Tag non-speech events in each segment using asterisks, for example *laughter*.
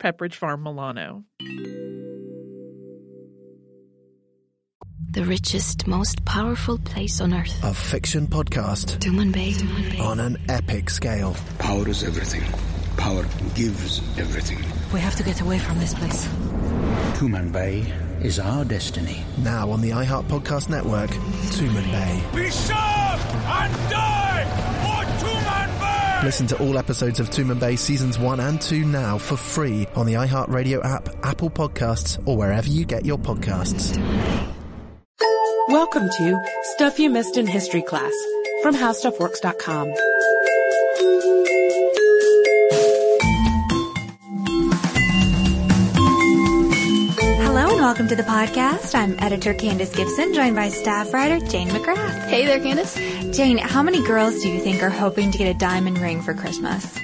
Pepperidge Farm Milano. The richest, most powerful place on earth. A fiction podcast Tumanbay. on an epic scale. Power is everything. Power gives everything. We have to get away from this place. Tumanbay is our destiny. Now on the iHeart Podcast Network, Tuman Bay. Be sharp and die for Tuman Bay! Listen to all episodes of Tumanbay seasons 1 and 2 now for free on the iHeartRadio app, Apple Podcasts, or wherever you get your podcasts. Welcome to Stuff You Missed in History Class from HowStuffWorks.com. welcome to the podcast. I'm editor Candace Gibson, joined by staff writer Jane McGrath. Hey there, Candace. Jane, how many girls do you think are hoping to get a diamond ring for Christmas?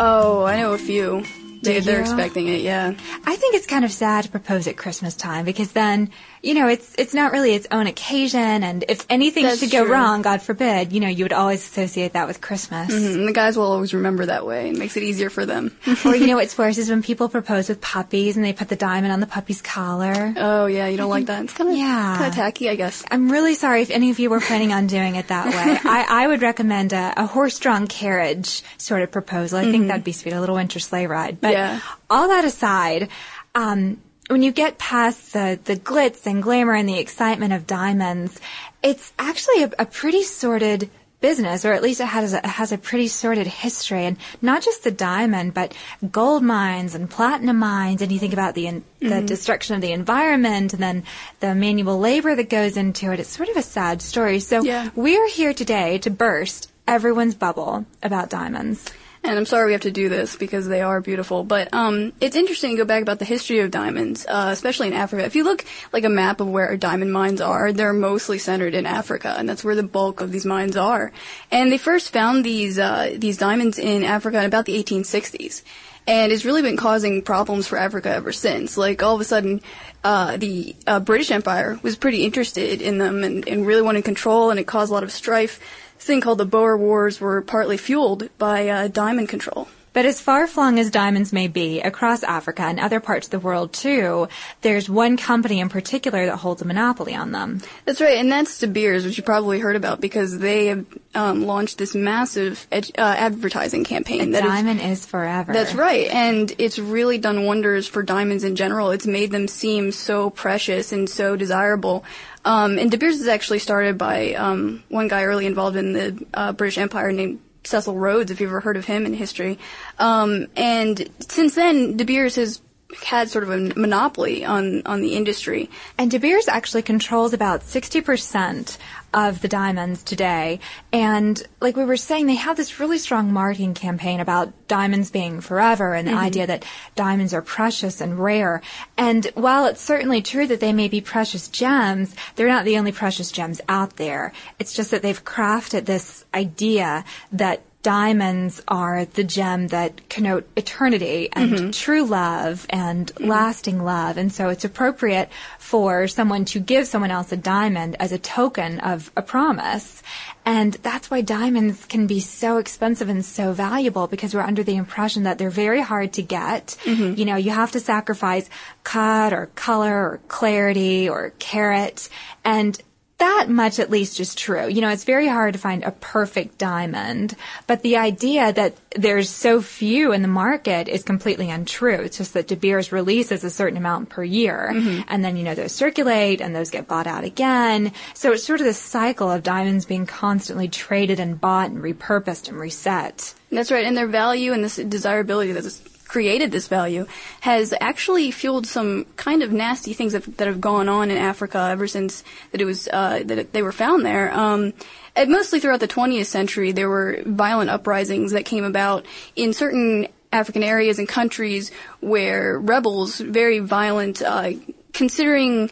Oh, I know a few. They, they're expecting it, yeah. I think it's kind of sad to propose at Christmas time because then, you know, it's it's not really its own occasion, and if anything That's should go true. wrong, God forbid, you know, you would always associate that with Christmas. Mhm, And the guys will always remember that way. It makes it easier for them. *laughs* or you know what's worse is when people propose with puppies and they put the diamond on the puppy's collar. oh, yeah, you don't like that? It's kind of Yeah. kind of tacky, I guess. I'm really sorry if any of you were planning on doing it that way. *laughs* I, I would recommend a, a horse-drawn carriage sort of proposal. I think that'd be sweet, a little winter sleigh ride. But Yeah. all that aside, um, when you get past the, the glitz and glamour and the excitement of diamonds, it's actually a, a pretty sordid business, or at least it has a, has a pretty sordid history, and not just the diamond, but gold mines and platinum mines. And you think about the in, the mm-hmm. destruction of the environment, and then the manual labor that goes into it. It's sort of a sad story. So Yeah. we're here today to burst everyone's bubble about diamonds. And I'm sorry we have to do this because they are beautiful. But um, it's interesting to go back about the history of diamonds, uh, especially in Africa. If you look like a map of where diamond mines are, they're mostly centered in Africa, and that's where the bulk of these mines are. And they first found these uh, these diamonds in Africa in about the 1860s. And it's really been causing problems for Africa ever since. Like all of a sudden, uh, the uh, British Empire was pretty interested in them and, and really wanted control, and it caused a lot of strife thing called the Boer Wars were partly fueled by uh, diamond control. But as far flung as diamonds may be across Africa and other parts of the world too, there's one company in particular that holds a monopoly on them. That's right, and that's De Beers, which you probably heard about because they have um, launched this massive uh, advertising campaign. That is- diamond is forever. That's right, and it's really done wonders for diamonds in general. It's made them seem so precious and so desirable. Um, and De Beers is actually started by um, one guy early involved in the uh, British Empire named Cecil Rhodes, if you've ever heard of him in history. Um, and since then, De Beers has had sort of a monopoly on, on the industry. And De Beers actually controls about 60% of the diamonds today. And like we were saying, they have this really strong marketing campaign about diamonds being forever and the mm-hmm. idea that diamonds are precious and rare. And while it's certainly true that they may be precious gems, they're not the only precious gems out there. It's just that they've crafted this idea that diamonds are the gem that connote eternity and mm-hmm. true love and mm-hmm. lasting love. And so it's appropriate for someone to give someone else a diamond as a token of a promise. And that's why diamonds can be so expensive and so valuable because we're under the impression that they're very hard to get. Mm-hmm. You know, you have to sacrifice cut or color or clarity or carat. And that much at least is true. You know, it's very hard to find a perfect diamond, but the idea that there's so few in the market is completely untrue. It's just that De Beers releases a certain amount per year, mm-hmm. and then, you know, those circulate and those get bought out again. So it's sort of this cycle of diamonds being constantly traded and bought and repurposed and reset. That's right, and their value and this desirability that's created this value, has actually fueled some kind of nasty things that, that have gone on in Africa ever since that it was uh, that it, they were found there. Um, and mostly throughout the 20th century, there were violent uprisings that came about in certain African areas and countries where rebels, very violent, uh, considering,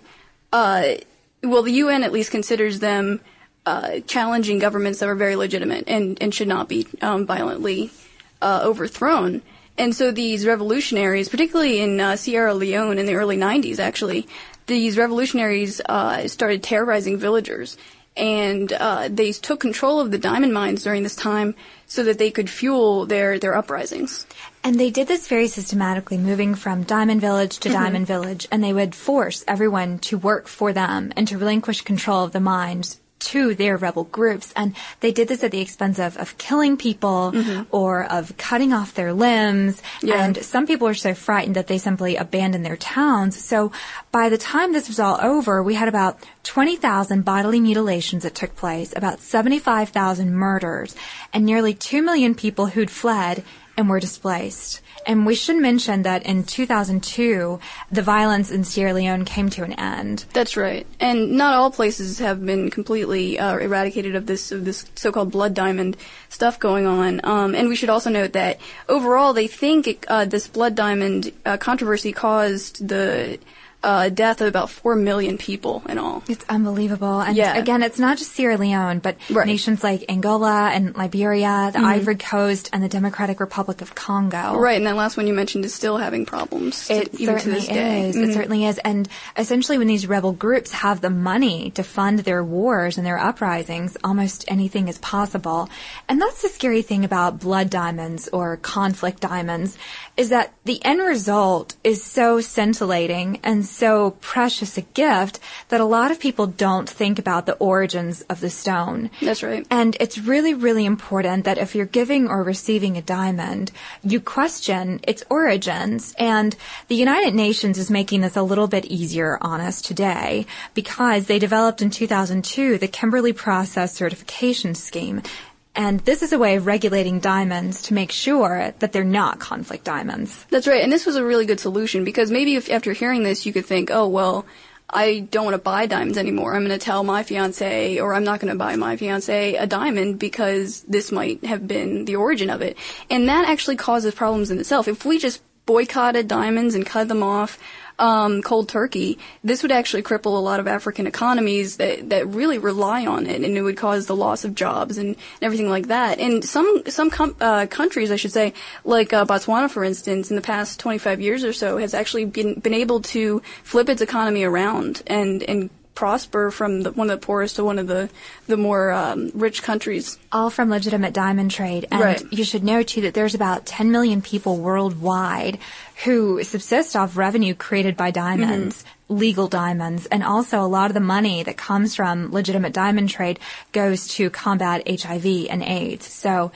uh, well, the UN at least considers them uh, challenging governments that are very legitimate and, and should not be um, violently uh, overthrown. And so these revolutionaries, particularly in uh, Sierra Leone in the early 90s, actually, these revolutionaries uh, started terrorizing villagers and uh, they took control of the diamond mines during this time so that they could fuel their, their uprisings. And they did this very systematically, moving from Diamond Village to mm-hmm. Diamond Village, and they would force everyone to work for them and to relinquish control of the mines to their rebel groups. And they did this at the expense of, of killing people mm-hmm. or of cutting off their limbs. Yeah. And some people were so frightened that they simply abandoned their towns. So by the time this was all over, we had about 20,000 bodily mutilations that took place, about 75,000 murders, and nearly 2 million people who'd fled and were displaced. And we should mention that in 2002, the violence in Sierra Leone came to an end. That's right. And not all places have been completely uh, eradicated of this of this so-called blood diamond stuff going on. Um, and we should also note that overall, they think it, uh, this blood diamond uh, controversy caused the uh, death of about 4 million people in all. It's unbelievable. And yeah. again, it's not just Sierra Leone, but right. nations like Angola and Liberia, the mm-hmm. Ivory Coast, and the Democratic Republic of Congo. Right, and that last one you mentioned is still having problems. It to, certainly is. Mm-hmm. It certainly is. And essentially, when these rebel groups have the money to fund their wars and their uprisings, almost anything is possible. And that's the scary thing about blood diamonds or conflict diamonds, is that the end result is so scintillating and so precious a gift that a lot of people don't think about the origins of the stone. That's right. And it's really, really important that if you're giving or receiving a diamond, you question its origins. And the United Nations is making this a little bit easier on us today because they developed in 2002 the Kimberley Process Certification Scheme. And this is a way of regulating diamonds to make sure that they're not conflict diamonds. That's right. And this was a really good solution because maybe if after hearing this you could think, oh, well, I don't want to buy diamonds anymore. I'm going to tell my fiance or I'm not going to buy my fiance a diamond because this might have been the origin of it. And that actually causes problems in itself. If we just boycotted diamonds and cut them off, um, cold turkey, this would actually cripple a lot of African economies that, that really rely on it, and it would cause the loss of jobs and, and everything like that. And some some com- uh, countries, I should say, like uh, Botswana, for instance, in the past 25 years or so, has actually been been able to flip its economy around and and prosper from the, one of the poorest to one of the the more um, rich countries. All from legitimate diamond trade. And right. you should know too that there's about 10 million people worldwide who subsist off revenue created by diamonds. Mm-hmm legal diamonds and also a lot of the money that comes from legitimate diamond trade goes to combat HIV and AIDS. So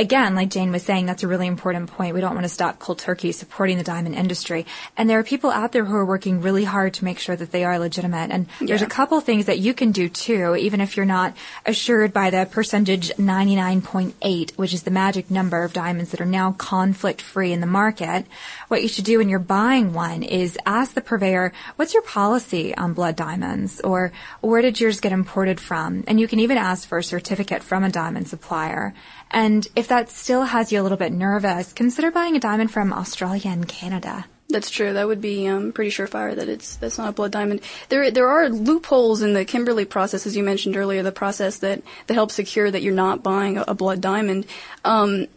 again, like Jane was saying, that's a really important point. We don't want to stop cold turkey supporting the diamond industry. And there are people out there who are working really hard to make sure that they are legitimate. And yeah. there's a couple things that you can do too, even if you're not assured by the percentage 99.8, which is the magic number of diamonds that are now conflict free in the market. What you should do when you're buying one is ask the purveyor, what's your policy on blood diamonds? Or where did yours get imported from? And you can even ask for a certificate from a diamond supplier. And if that still has you a little bit nervous, consider buying a diamond from Australia and Canada. That's true. That would be um, pretty surefire that it's that's not a blood diamond. There there are loopholes in the Kimberley process, as you mentioned earlier, the process that that helps secure that you're not buying a, a blood diamond. Um,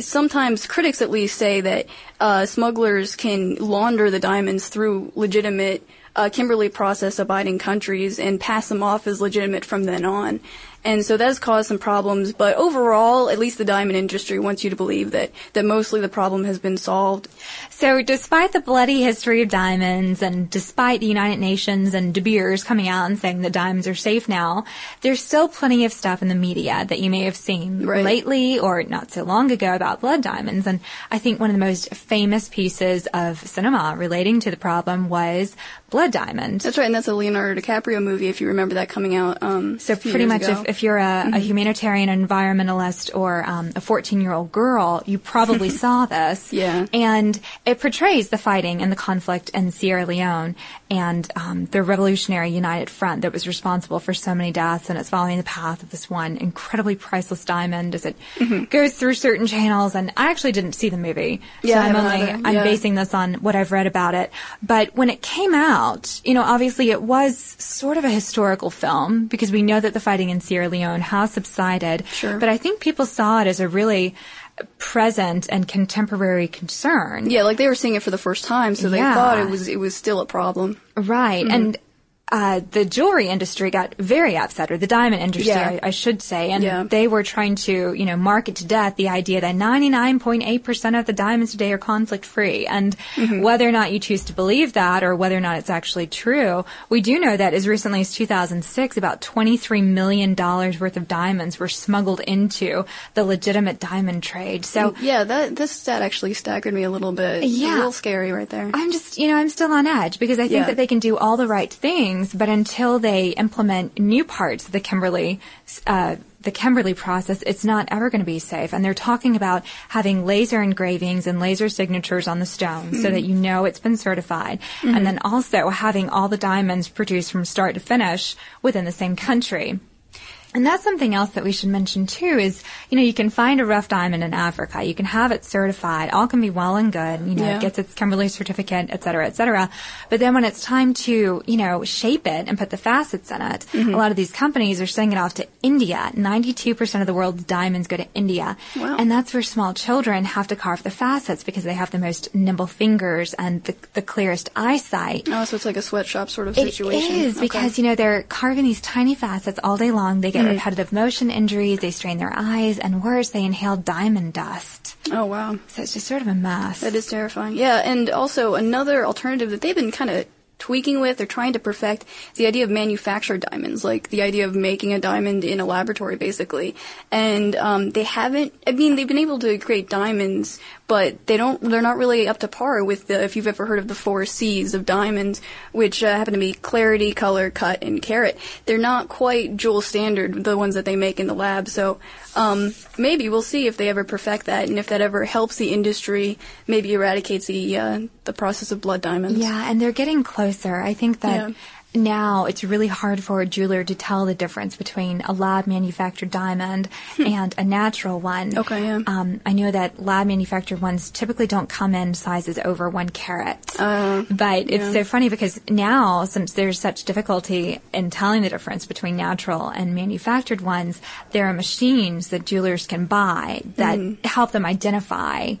sometimes critics at least say that uh, smugglers can launder the diamonds through legitimate uh, Kimberley process abiding countries and pass them off as legitimate from then on. And so that has caused some problems. But overall, at least the diamond industry wants you to believe that, that mostly the problem has been solved. So despite the bloody history of diamonds and despite the United Nations and De Beers coming out and saying that diamonds are safe now, there's still plenty of stuff in the media that you may have seen right. lately or not so long ago about blood diamonds. And I think one of the most famous pieces of cinema relating to the problem was Blood Diamond. That's right, and that's a Leonardo DiCaprio movie, if you remember that coming out. Um, so pretty much, if, if you're a, a humanitarian environmentalist or um, a 14 year old girl, you probably *laughs* saw this. Yeah. And it portrays the fighting and the conflict in Sierra Leone and um, the Revolutionary United Front that was responsible for so many deaths. And it's following the path of this one incredibly priceless diamond as it goes through certain channels. And I actually didn't see the movie, Yeah, so I'm only either. I'm basing this on what I've read about it. But when it came out, you know, obviously it was sort of a historical film because we know that the fighting in Sierra Leone has subsided. Sure. But I think people saw it as a really present and contemporary concern. Yeah, like they were seeing it for the first time, so they Yeah. thought it was it was still a problem. Right. Mm-hmm. And uh, the jewelry industry got very upset, or the diamond industry, Yeah. I, I should say, and Yeah. they were trying to, you know, market to death the idea that 99.8% of the diamonds today are conflict free. And Mm-hmm. whether or not you choose to believe that, or whether or not it's actually true, we do know that as recently as 2006, about 23 million dollars worth of diamonds were smuggled into the legitimate diamond trade. So. Yeah, that this stat actually staggered me a little bit. Yeah. a little scary right there. I'm just, you know, I'm still on edge because I think Yeah. that they can do all the right things, but until they implement new parts of the Kimberley, uh, the Kimberley process, it's not ever going to be safe. And they're talking about having laser engravings and laser signatures on the stone so that you know it's been certified. And then also having all the diamonds produced from start to finish within the same country. And that's something else that we should mention too is, you know, you can find a rough diamond in Africa. You can have it certified. All can be well and good. You know, Yeah. it gets its Kimberley certificate, et cetera, et cetera. But then when it's time to, you know, shape it and put the facets in it, Mm-hmm. a lot of these companies are sending it off to India. 92% of the world's diamonds go to India. Wow. And that's where small children have to carve the facets because they have the most nimble fingers and the, the clearest eyesight. oh, so it's like a sweatshop sort of situation. is Okay. because you know they're carving these tiny facets all day long. They get Mm-hmm. repetitive motion injuries. They strain their eyes, and worse, they inhale diamond dust. oh wow. So it's just sort of a mess. That is terrifying. Yeah, and also another alternative that they've been kind of tweaking with or trying to perfect the idea of manufactured diamonds, like the idea of making a diamond in a laboratory, basically. And um, they haven't. I mean, they've been able to create diamonds, but they don't. They're not really up to par with the. If you've ever heard of the four C's of diamonds, which uh, happen to be clarity, color, cut, and carat. They're not quite jewel standard, the ones that they make in the lab. So um, maybe we'll see if they ever perfect that, and if that ever helps the industry, maybe eradicates the uh, the process of blood diamonds. Yeah, and they're getting closer. I think that Yeah. Now it's really hard for a jeweler to tell the difference between a lab manufactured diamond and a natural one. Hmm. Okay, yeah. Um, I know that lab manufactured ones typically don't come in sizes over one carat. Uh, But it's yeah. so funny because now, since there's such difficulty in telling the difference between natural and manufactured ones, there are machines that jewelers can buy that Mm-hmm. help them identify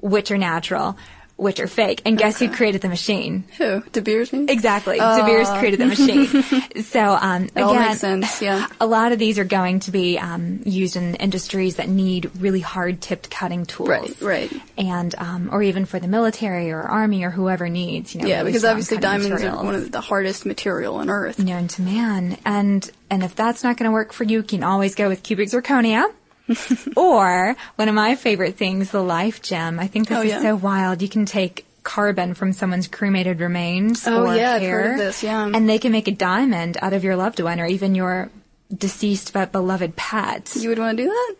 which are natural, which are fake. And guess who created the machine? Who? De Beers? maybe? Exactly. De Beers created the machine. *laughs* so, um, again, sense, yeah. a lot of these are going to be um, used in industries that need really hard-tipped cutting tools. Right, right. And, um, or even for the military or army or whoever needs, you know. Yeah, because obviously diamonds materials are one of the hardest material on Earth. known to man. And and if that's not going to work for you, you can always go with cubic zirconia. *laughs* or one of my favorite things, the life gem. I think this Oh, is yeah. so wild. You can take carbon from someone's cremated remains Oh, or yeah, hair, this, yeah. and they can make a diamond out of your loved one or even your deceased but beloved pet. You would want to do that?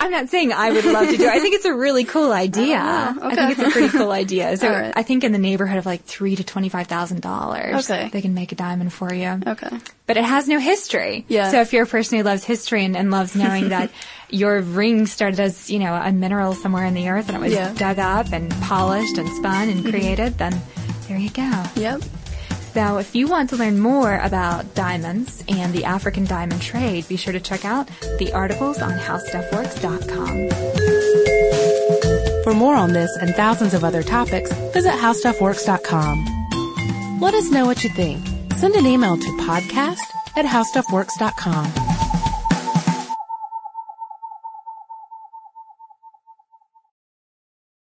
I'm not saying I would love to do it. I think it's a really cool *laughs* idea. I okay. think it's a pretty cool idea. So right. I think in the neighborhood of like three to twenty-five thousand dollars, Okay. they can make a diamond for you. Okay. But it has no history. Yeah. So if you're a person who loves history and, and loves knowing that *laughs* your ring started as, you know, a mineral somewhere in the earth and it was Yeah. Mm-hmm. dug up and polished and spun and created, then there you go. Yep. So if you want to learn more about diamonds and the African diamond trade, be sure to check out the articles on howstuffworks.com. For more on this and thousands of other topics, visit howstuffworks.com. Let us know what you think. Send an email to podcast at howstuffworks.com.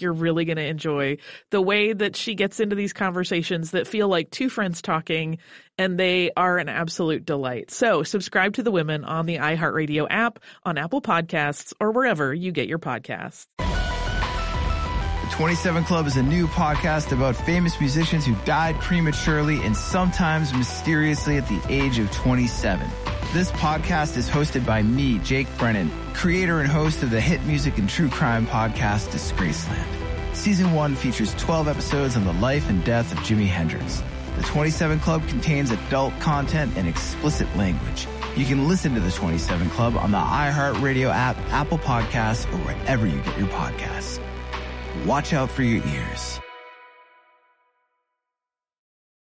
you're really going to enjoy the way that she gets into these conversations that feel like two friends talking, and they are an absolute delight. So subscribe to the women on the iHeartRadio app, on Apple Podcasts, or wherever you get your podcasts. The 27 Club is a new podcast about famous musicians who died prematurely and sometimes mysteriously at the age of 27. This podcast is hosted by me, Jake Brennan, creator and host of the hit music and true crime podcast Disgraceland. Season 1 features 12 episodes on the life and death of Jimi Hendrix. The 27 Club contains adult content and explicit language. You can listen to the 27 Club on the iHeartRadio app, Apple Podcasts, or wherever you get your podcasts. Watch out for your ears.